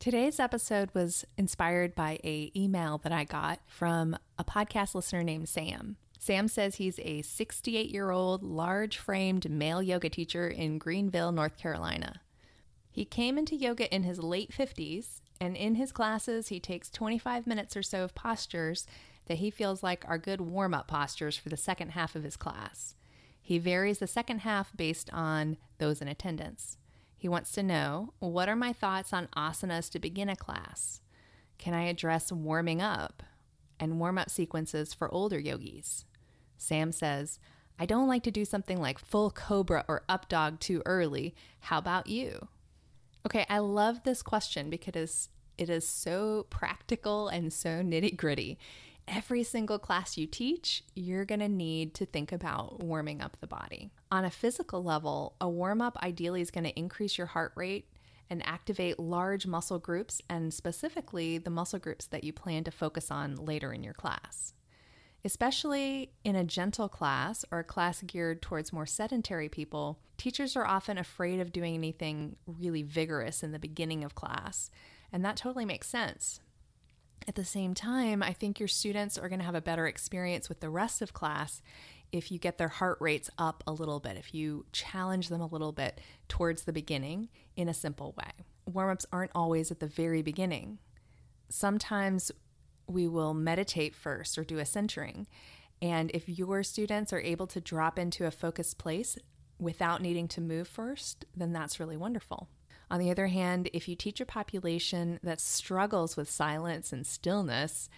Today's episode was inspired by a email that I got from a podcast listener named Sam. Sam says he's a 68 year old, large framed male yoga teacher in Greenville, North Carolina. He came into yoga in his late 50s, and in his classes, he takes 25 minutes or so of postures that he feels like are good warm up postures for the second half of his class. He varies the second half based on those in attendance. He wants to know what are my thoughts on asanas to begin a class? Can I address warming up and warm up sequences for older yogis? Sam says, I don't like to do something like full cobra or up dog too early. How about you? Okay, I love this question because it is so practical and so nitty gritty. Every single class you teach, you're going to need to think about warming up the body. On a physical level, a warm up ideally is going to increase your heart rate and activate large muscle groups, and specifically the muscle groups that you plan to focus on later in your class. Especially in a gentle class or a class geared towards more sedentary people, teachers are often afraid of doing anything really vigorous in the beginning of class, and that totally makes sense. At the same time, I think your students are going to have a better experience with the rest of class if you get their heart rates up a little bit, if you challenge them a little bit towards the beginning in a simple way. Warm ups aren't always at the very beginning. Sometimes we will meditate first or do a centering. And if your students are able to drop into a focused place without needing to move first, then that's really wonderful. On the other hand, if you teach a population that struggles with silence and stillness,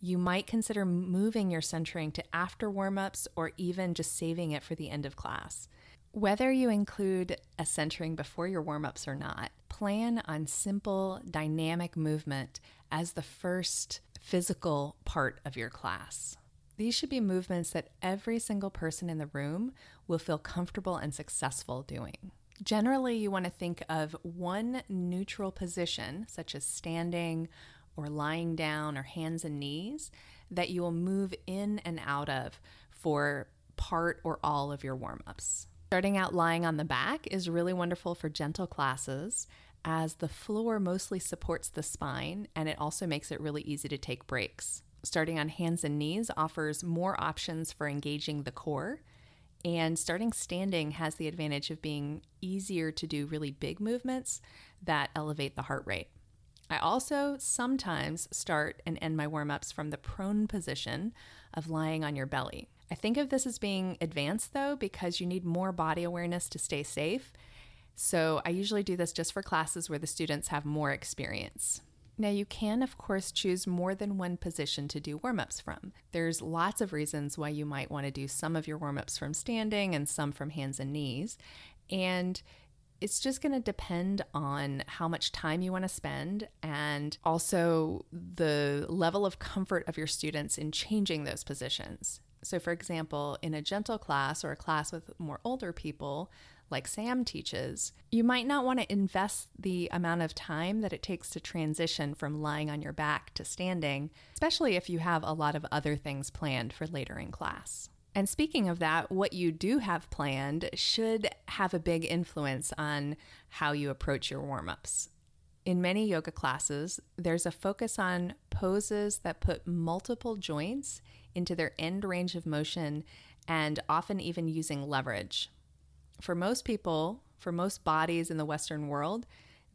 you might consider moving your centering to after warm ups or even just saving it for the end of class. Whether you include a centering before your warm ups or not, plan on simple, dynamic movement as the first physical part of your class. These should be movements that every single person in the room will feel comfortable and successful doing. Generally, you want to think of one neutral position, such as standing or lying down or hands and knees that you will move in and out of for part or all of your warm ups. Starting out lying on the back is really wonderful for gentle classes as the floor mostly supports the spine and it also makes it really easy to take breaks. Starting on hands and knees offers more options for engaging the core. And starting standing has the advantage of being easier to do really big movements that elevate the heart rate. I also sometimes start and end my warm ups from the prone position of lying on your belly. I think of this as being advanced though, because you need more body awareness to stay safe. So I usually do this just for classes where the students have more experience. Now, you can, of course, choose more than one position to do warm ups from. There's lots of reasons why you might want to do some of your warm ups from standing and some from hands and knees. And it's just going to depend on how much time you want to spend and also the level of comfort of your students in changing those positions. So, for example, in a gentle class or a class with more older people, like Sam teaches, you might not want to invest the amount of time that it takes to transition from lying on your back to standing, especially if you have a lot of other things planned for later in class. And speaking of that, what you do have planned should have a big influence on how you approach your warm ups. In many yoga classes, there's a focus on poses that put multiple joints into their end range of motion and often even using leverage. For most people, for most bodies in the Western world,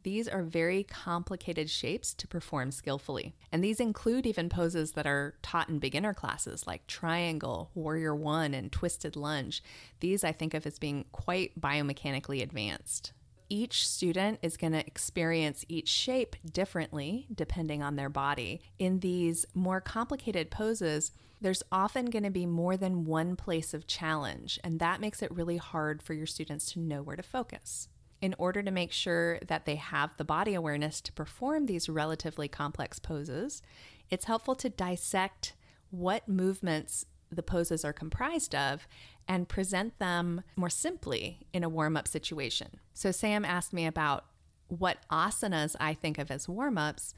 these are very complicated shapes to perform skillfully. And these include even poses that are taught in beginner classes like triangle, warrior one, and twisted lunge. These I think of as being quite biomechanically advanced. Each student is going to experience each shape differently depending on their body. In these more complicated poses, there's often going to be more than one place of challenge, and that makes it really hard for your students to know where to focus in order to make sure that they have the body awareness to perform these relatively complex poses, it's helpful to dissect what movements the poses are comprised of and present them more simply in a warm up situation. So, Sam asked me about what asanas I think of as warm ups,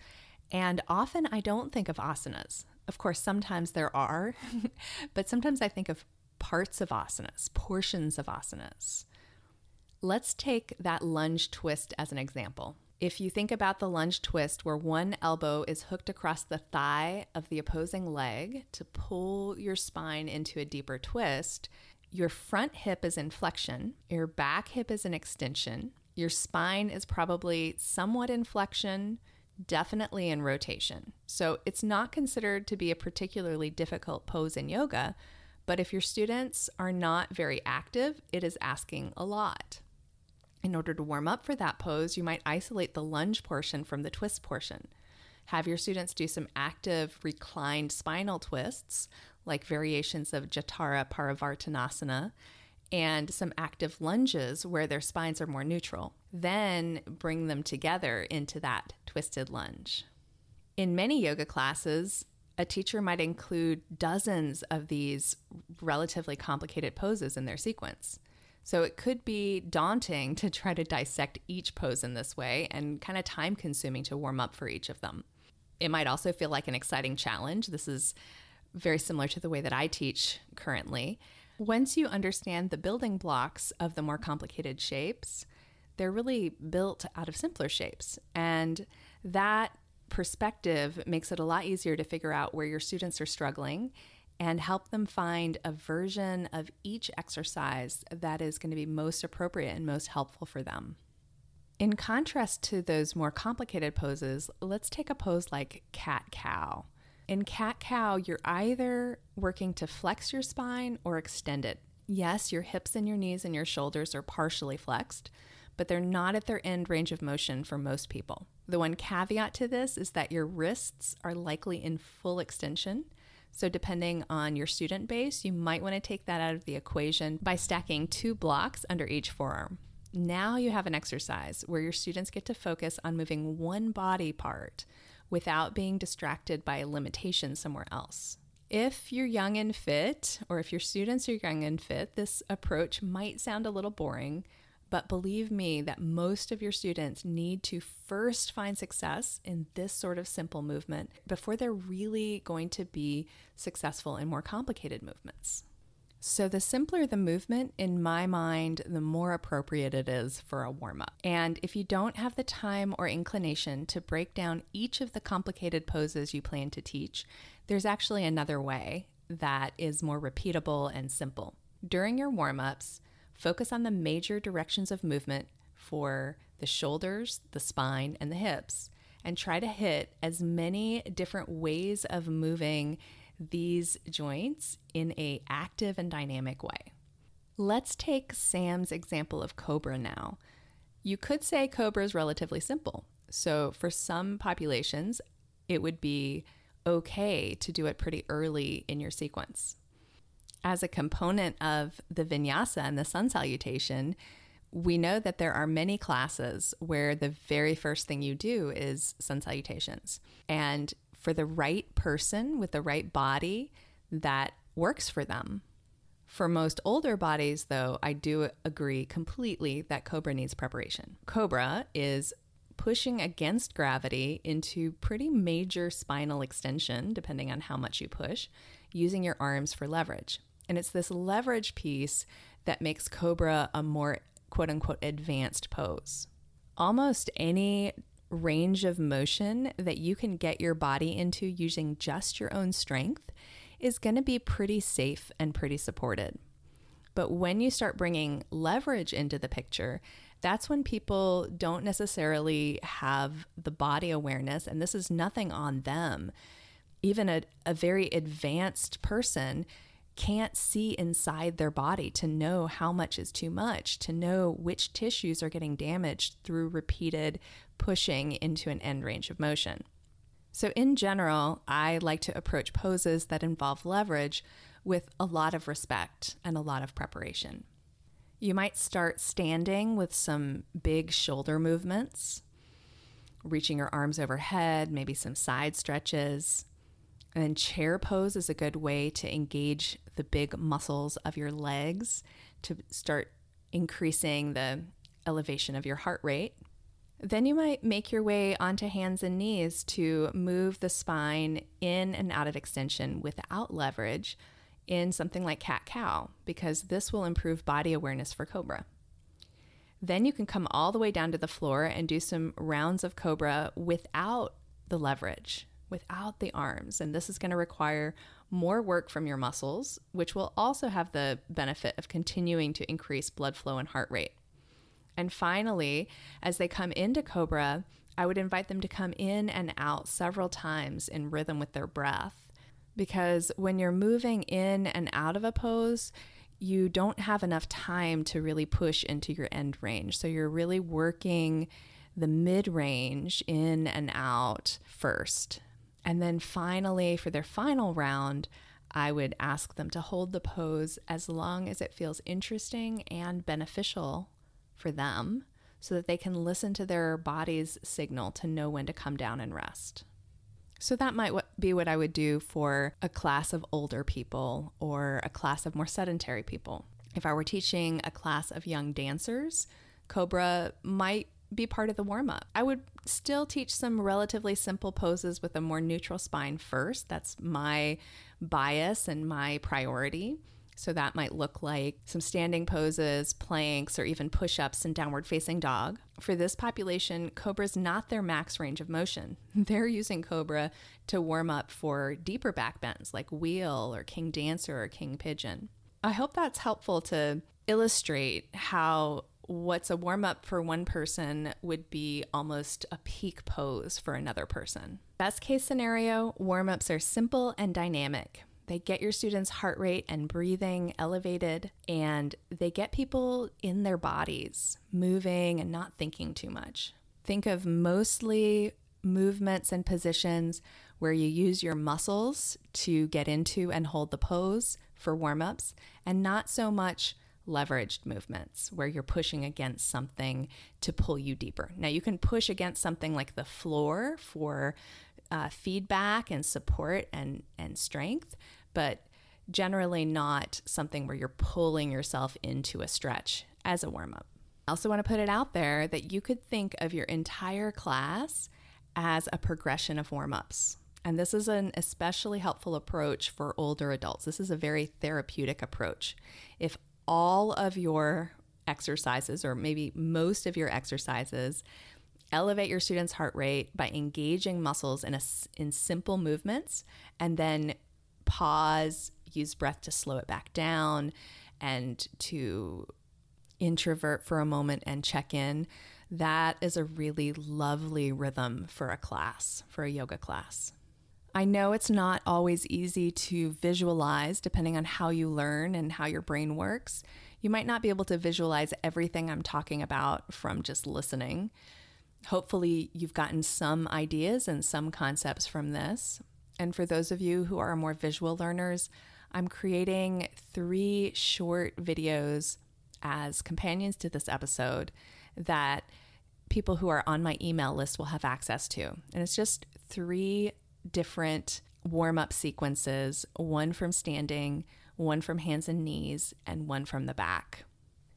and often I don't think of asanas. Of course, sometimes there are, but sometimes I think of parts of asanas, portions of asanas. Let's take that lunge twist as an example. If you think about the lunge twist where one elbow is hooked across the thigh of the opposing leg to pull your spine into a deeper twist, your front hip is in flexion, your back hip is in extension, your spine is probably somewhat in flexion, definitely in rotation. So it's not considered to be a particularly difficult pose in yoga, but if your students are not very active, it is asking a lot. In order to warm up for that pose, you might isolate the lunge portion from the twist portion. Have your students do some active reclined spinal twists, like variations of Jathara Parivartanasana, and some active lunges where their spines are more neutral. Then bring them together into that twisted lunge. In many yoga classes, a teacher might include dozens of these relatively complicated poses in their sequence. So it could be daunting to try to dissect each pose in this way and kind of time consuming to warm up for each of them. It might also feel like an exciting challenge. This is very similar to the way that I teach currently. Once you understand the building blocks of the more complicated shapes, they're really built out of simpler shapes. And that perspective makes it a lot easier to figure out where your students are struggling and help them find a version of each exercise that is going to be most appropriate and most helpful for them. In contrast to those more complicated poses, let's take a pose like cat cow. In cat cow, you're either working to flex your spine or extend it. Yes, your hips and your knees and your shoulders are partially flexed, but they're not at their end range of motion for most people. The one caveat to this is that your wrists are likely in full extension. So, depending on your student base, you might want to take that out of the equation by stacking two blocks under each forearm. Now you have an exercise where your students get to focus on moving one body part without being distracted by a limitation somewhere else. If you're young and fit, or if your students are young and fit, this approach might sound a little boring, but believe me that most of your students need to first find success in this sort of simple movement before they're really going to be successful in more complicated movements. So, the simpler the movement, in my mind, the more appropriate it is for a warm up. And if you don't have the time or inclination to break down each of the complicated poses you plan to teach, there's actually another way that is more repeatable and simple. During your warm ups, focus on the major directions of movement for the shoulders, the spine, and the hips, and try to hit as many different ways of moving these joints in a active and dynamic way. Let's take Sam's example of cobra now. You could say cobra is relatively simple. So for some populations, it would be okay to do it pretty early in your sequence. As a component of the vinyasa and the sun salutation, we know that there are many classes where the very first thing you do is sun salutations. And for the right person with the right body that works for them. For most older bodies, though, I do agree completely that Cobra needs preparation. Cobra is pushing against gravity into pretty major spinal extension, depending on how much you push, using your arms for leverage. And it's this leverage piece that makes Cobra a more quote unquote advanced pose. Almost any range of motion that you can get your body into using just your own strength is going to be pretty safe and pretty supported. But when you start bringing leverage into the picture, that's when people don't necessarily have the body awareness, and this is nothing on them. Even a, a very advanced person can't see inside their body to know how much is too much, to know which tissues are getting damaged through repeated pushing into an end range of motion. So, in general, I like to approach poses that involve leverage with a lot of respect and a lot of preparation. You might start standing with some big shoulder movements, reaching your arms overhead, maybe some side stretches. And then chair pose is a good way to engage the big muscles of your legs to start increasing the elevation of your heart rate. Then you might make your way onto hands and knees to move the spine in and out of extension without leverage in something like cat cow, because this will improve body awareness for cobra. Then you can come all the way down to the floor and do some rounds of cobra without the leverage without the arms. And this is going to require more work from your muscles, which will also have the benefit of continuing to increase blood flow and heart rate. And finally, as they come into Cobra, I would invite them to come in and out several times in rhythm with their breath. Because when you're moving in and out of a pose, you don't have enough time to really push into your end range. So you're really working the mid range in and out first. And then finally, for their final round, I would ask them to hold the pose as long as it feels interesting and beneficial for them so that they can listen to their body's signal to know when to come down and rest. So that might be what I would do for a class of older people or a class of more sedentary people. If I were teaching a class of young dancers, Cobra might be part of the warm up. I would still teach some relatively simple poses with a more neutral spine first. That's my bias and my priority. So that might look like some standing poses, planks, or even push ups and downward facing dog. For this population, Cobra is not their max range of motion. They're using Cobra to warm up for deeper back bends like wheel or king dancer or king pigeon. I hope that's helpful to illustrate how what's a warm up for one person would be almost a peak pose for another person. Best case scenario, warm ups are simple and dynamic. They get your students' heart rate and breathing elevated, and they get people in their bodies, moving and not thinking too much. Think of mostly movements and positions where you use your muscles to get into and hold the pose for warm ups, and not so much leveraged movements where you're pushing against something to pull you deeper. Now, you can push against something like the floor for uh, feedback and support and, and strength, but generally not something where you're pulling yourself into a stretch as a warm up. I also want to put it out there that you could think of your entire class as a progression of warm ups. And this is an especially helpful approach for older adults. This is a very therapeutic approach. If all of your exercises, or maybe most of your exercises, elevate your students' heart rate by engaging muscles in, a, in simple movements, and then pause, use breath to slow it back down, and to introvert for a moment and check in. That is a really lovely rhythm for a class, for a yoga class. I know it's not always easy to visualize depending on how you learn and how your brain works. You might not be able to visualize everything I'm talking about from just listening. Hopefully, you've gotten some ideas and some concepts from this. And for those of you who are more visual learners, I'm creating three short videos as companions to this episode that people who are on my email list will have access to. And it's just three different warm up sequences one from standing, one from hands and knees, and one from the back.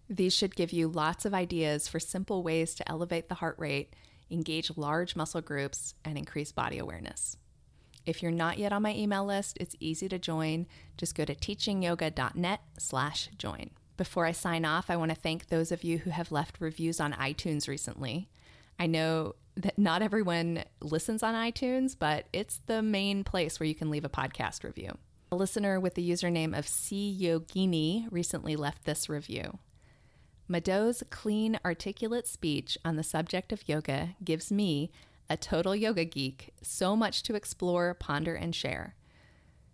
These should give you lots of ideas for simple ways to elevate the heart rate, engage large muscle groups, and increase body awareness. If you're not yet on my email list, it's easy to join. Just go to teachingyoga.net/join. Before I sign off, I want to thank those of you who have left reviews on iTunes recently. I know that not everyone listens on iTunes, but it's the main place where you can leave a podcast review. A listener with the username of C Yogini recently left this review. Mado's clean, articulate speech on the subject of yoga gives me, a total yoga geek, so much to explore, ponder, and share.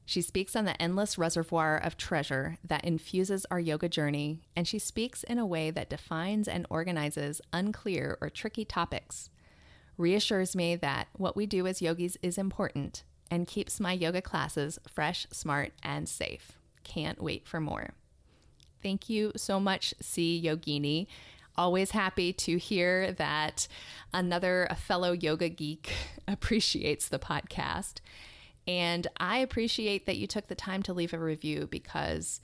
She speaks on the endless reservoir of treasure that infuses our yoga journey, and she speaks in a way that defines and organizes unclear or tricky topics reassures me that what we do as yogis is important and keeps my yoga classes fresh, smart, and safe. Can't wait for more. Thank you so much, C Yogini. Always happy to hear that another fellow yoga geek appreciates the podcast. And I appreciate that you took the time to leave a review because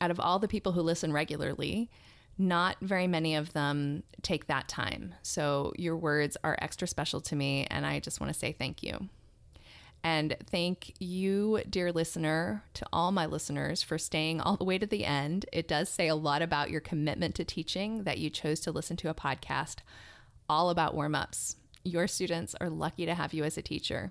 out of all the people who listen regularly, not very many of them take that time. So your words are extra special to me, and I just want to say thank you. And thank you, dear listener, to all my listeners for staying all the way to the end. It does say a lot about your commitment to teaching that you chose to listen to a podcast all about warm ups. Your students are lucky to have you as a teacher.